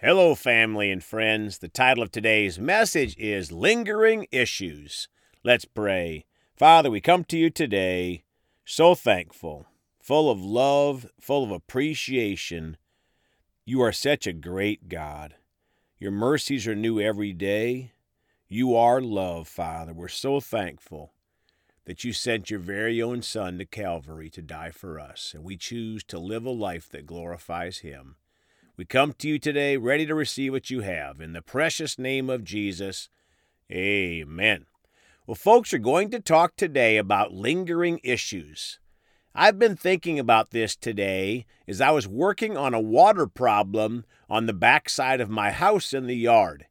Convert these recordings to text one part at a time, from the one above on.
Hello, family and friends. The title of today's message is Lingering Issues. Let's pray. Father, we come to you today so thankful, full of love, full of appreciation. You are such a great God. Your mercies are new every day. You are love, Father. We're so thankful that you sent your very own Son to Calvary to die for us, and we choose to live a life that glorifies Him. We come to you today ready to receive what you have. In the precious name of Jesus, amen. Well, folks are going to talk today about lingering issues. I've been thinking about this today as I was working on a water problem on the backside of my house in the yard.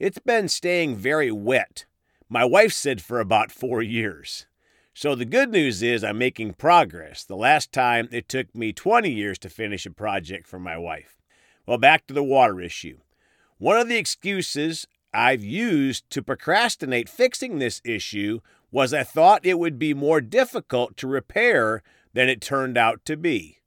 It's been staying very wet. My wife said for about four years. So the good news is I'm making progress. The last time it took me 20 years to finish a project for my wife. Well, back to the water issue. One of the excuses I've used to procrastinate fixing this issue was I thought it would be more difficult to repair than it turned out to be.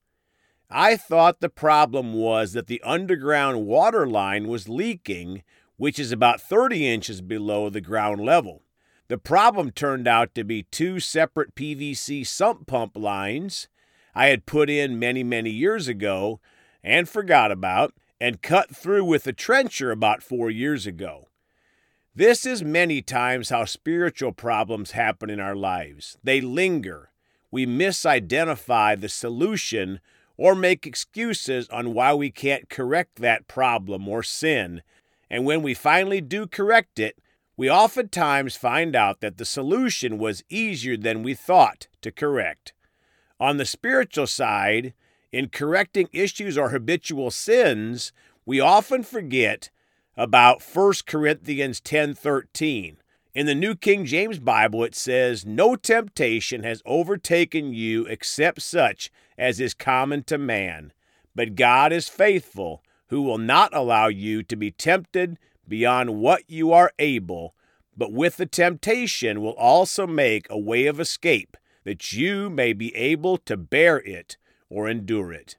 I thought the problem was that the underground water line was leaking, which is about 30 inches below the ground level. The problem turned out to be two separate PVC sump pump lines I had put in many, many years ago and forgot about and cut through with a trencher about four years ago. This is many times how spiritual problems happen in our lives. They linger. We misidentify the solution or make excuses on why we can't correct that problem or sin. And when we finally do correct it, we oftentimes find out that the solution was easier than we thought to correct. On the spiritual side, in correcting issues or habitual sins, we often forget about 1 Corinthians 10:13. In the New King James Bible it says, "No temptation has overtaken you except such as is common to man, but God is faithful, who will not allow you to be tempted beyond what you are able, but with the temptation will also make a way of escape, that you may be able to bear it or endure it.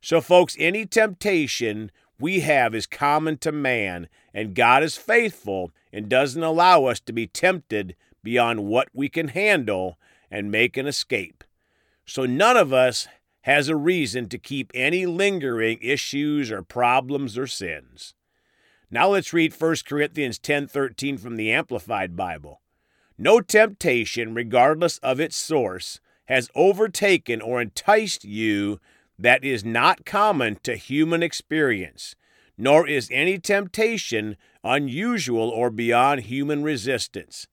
So, folks, any temptation we have is common to man, and God is faithful and doesn't allow us to be tempted beyond what we can handle and make an escape. So, none of us has a reason to keep any lingering issues or problems or sins. Now let's read 1 Corinthians 10:13 from the Amplified Bible. No temptation, regardless of its source, has overtaken or enticed you that is not common to human experience, nor is any temptation unusual or beyond human resistance.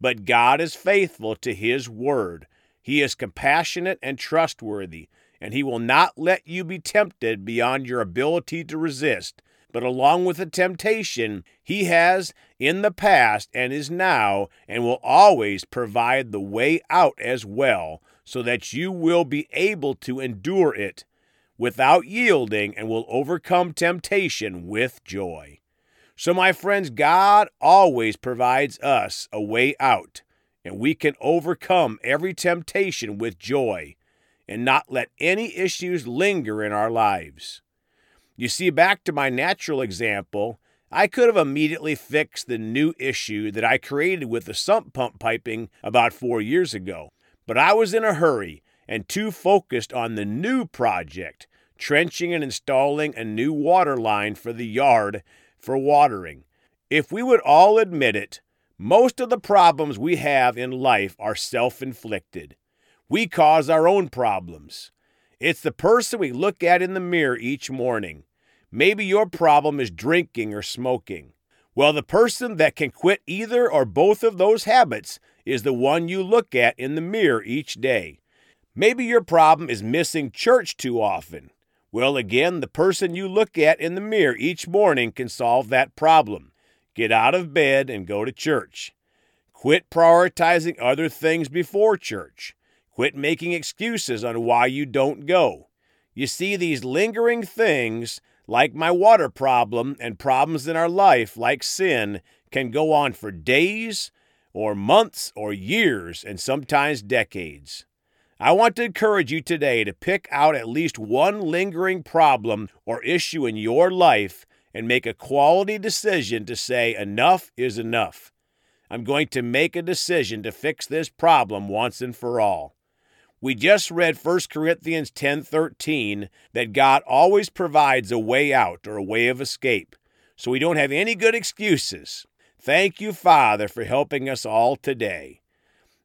But God is faithful to His word. He is compassionate and trustworthy, and He will not let you be tempted beyond your ability to resist. But along with the temptation, He has in the past and is now and will always provide the way out as well so that you will be able to endure it without yielding and will overcome temptation with joy. So, my friends, God always provides us a way out, and we can overcome every temptation with joy and not let any issues linger in our lives. You see, back to my natural example, I could have immediately fixed the new issue that I created with the sump pump piping about four years ago. But I was in a hurry and too focused on the new project, trenching and installing a new water line for the yard for watering. If we would all admit it, most of the problems we have in life are self inflicted. We cause our own problems. It's the person we look at in the mirror each morning. Maybe your problem is drinking or smoking. Well, the person that can quit either or both of those habits is the one you look at in the mirror each day. Maybe your problem is missing church too often. Well, again, the person you look at in the mirror each morning can solve that problem. Get out of bed and go to church. Quit prioritizing other things before church. Quit making excuses on why you don't go. You see, these lingering things like my water problem and problems in our life, like sin, can go on for days or months or years and sometimes decades. I want to encourage you today to pick out at least one lingering problem or issue in your life and make a quality decision to say, enough is enough. I'm going to make a decision to fix this problem once and for all. We just read 1 Corinthians 10:13 that God always provides a way out or a way of escape. So we don't have any good excuses. Thank you, Father, for helping us all today.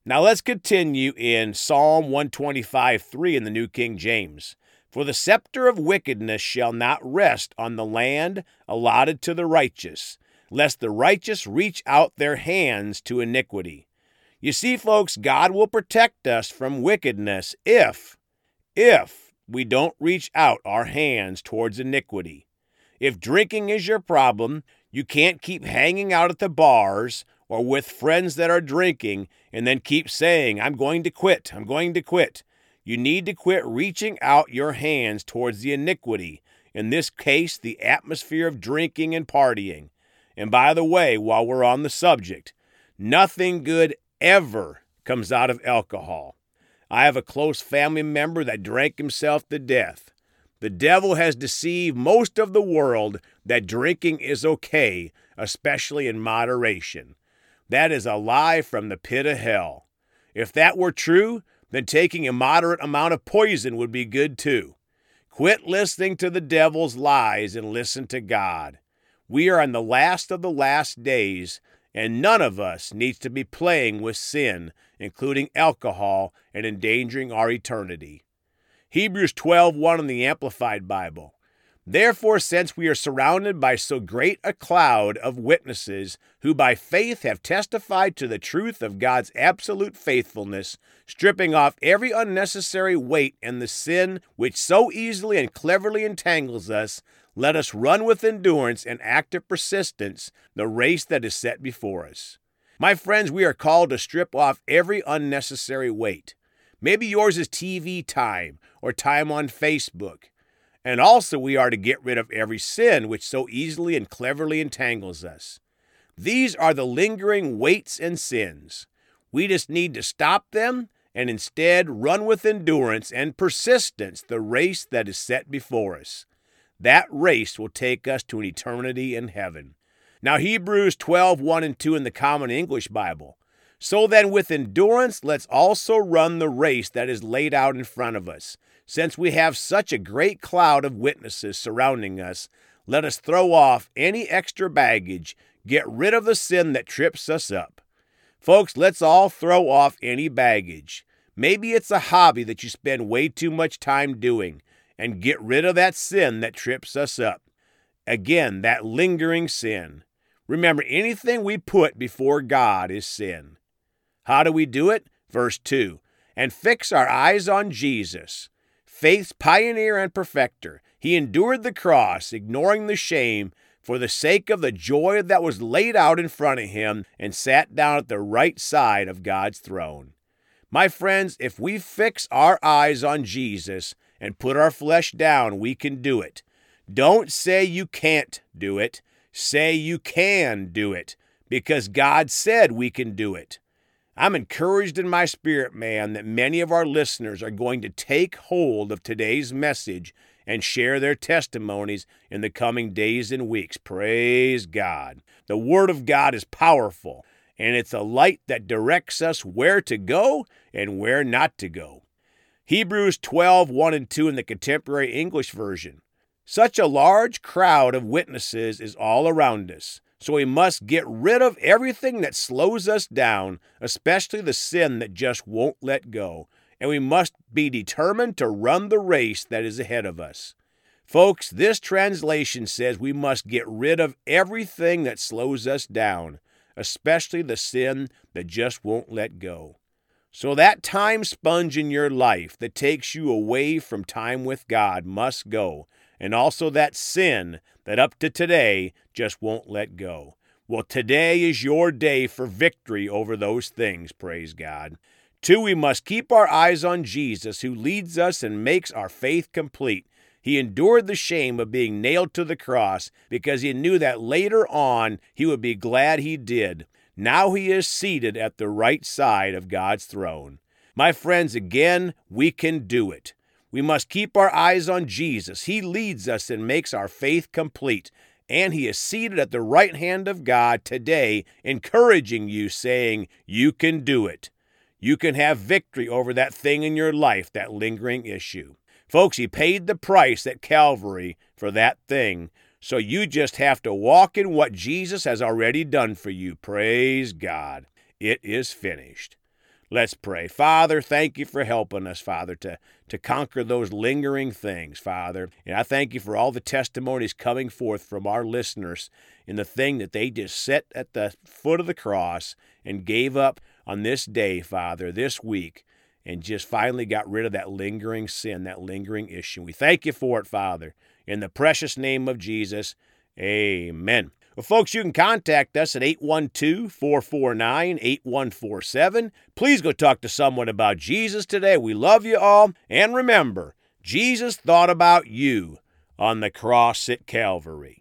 Now let's continue in Psalm 125 3 in the New King James. For the scepter of wickedness shall not rest on the land allotted to the righteous, lest the righteous reach out their hands to iniquity. You see, folks, God will protect us from wickedness if, if we don't reach out our hands towards iniquity. If drinking is your problem, you can't keep hanging out at the bars or with friends that are drinking and then keep saying, I'm going to quit, I'm going to quit. You need to quit reaching out your hands towards the iniquity, in this case, the atmosphere of drinking and partying. And by the way, while we're on the subject, nothing good ever comes out of alcohol. I have a close family member that drank himself to death. The devil has deceived most of the world that drinking is okay, especially in moderation. That is a lie from the pit of hell. If that were true, then taking a moderate amount of poison would be good too. Quit listening to the devil's lies and listen to God. We are in the last of the last days, and none of us needs to be playing with sin, including alcohol, and endangering our eternity. Hebrews 12:1 in the Amplified Bible. Therefore, since we are surrounded by so great a cloud of witnesses who by faith have testified to the truth of God's absolute faithfulness, stripping off every unnecessary weight and the sin which so easily and cleverly entangles us, let us run with endurance and active persistence the race that is set before us. My friends, we are called to strip off every unnecessary weight. Maybe yours is TV time or time on Facebook. And also, we are to get rid of every sin which so easily and cleverly entangles us. These are the lingering weights and sins. We just need to stop them and instead run with endurance and persistence the race that is set before us. That race will take us to an eternity in heaven. Now, Hebrews 12 1 and 2 in the Common English Bible. So then, with endurance, let's also run the race that is laid out in front of us since we have such a great cloud of witnesses surrounding us, let us throw off any extra baggage, get rid of the sin that trips us up. Folks, let's all throw off any baggage. Maybe it's a hobby that you spend way too much time doing, and get rid of that sin that trips us up. Again, that lingering sin. Remember, anything we put before God is sin. How do we do it? Verse 2 And fix our eyes on Jesus faith's pioneer and perfecter. He endured the cross, ignoring the shame, for the sake of the joy that was laid out in front of him, and sat down at the right side of God's throne. My friends, if we fix our eyes on Jesus and put our flesh down, we can do it. Don't say you can't do it. Say you can do it because God said we can do it. I'm encouraged in my spirit, man, that many of our listeners are going to take hold of today's message and share their testimonies in the coming days and weeks. Praise God. The Word of God is powerful, and it's a light that directs us where to go and where not to go. Hebrews 12 1 and 2 in the Contemporary English Version. Such a large crowd of witnesses is all around us. So we must get rid of everything that slows us down, especially the sin that just won't let go. And we must be determined to run the race that is ahead of us. Folks, this translation says we must get rid of everything that slows us down, especially the sin that just won't let go. So, that time sponge in your life that takes you away from time with God must go, and also that sin that up to today just won't let go. Well, today is your day for victory over those things, praise God. Two, we must keep our eyes on Jesus, who leads us and makes our faith complete. He endured the shame of being nailed to the cross because he knew that later on he would be glad he did. Now he is seated at the right side of God's throne. My friends, again, we can do it. We must keep our eyes on Jesus. He leads us and makes our faith complete. and he is seated at the right hand of God today, encouraging you, saying, You can do it. You can have victory over that thing in your life, that lingering issue. Folks, he paid the price at Calvary for that thing. So you just have to walk in what Jesus has already done for you. Praise God. It is finished. Let's pray. Father, thank you for helping us, Father, to, to conquer those lingering things, Father. And I thank you for all the testimonies coming forth from our listeners in the thing that they just set at the foot of the cross and gave up on this day, Father, this week, and just finally got rid of that lingering sin, that lingering issue. We thank you for it, Father. In the precious name of Jesus, amen. Well, folks, you can contact us at 812 449 8147. Please go talk to someone about Jesus today. We love you all. And remember, Jesus thought about you on the cross at Calvary.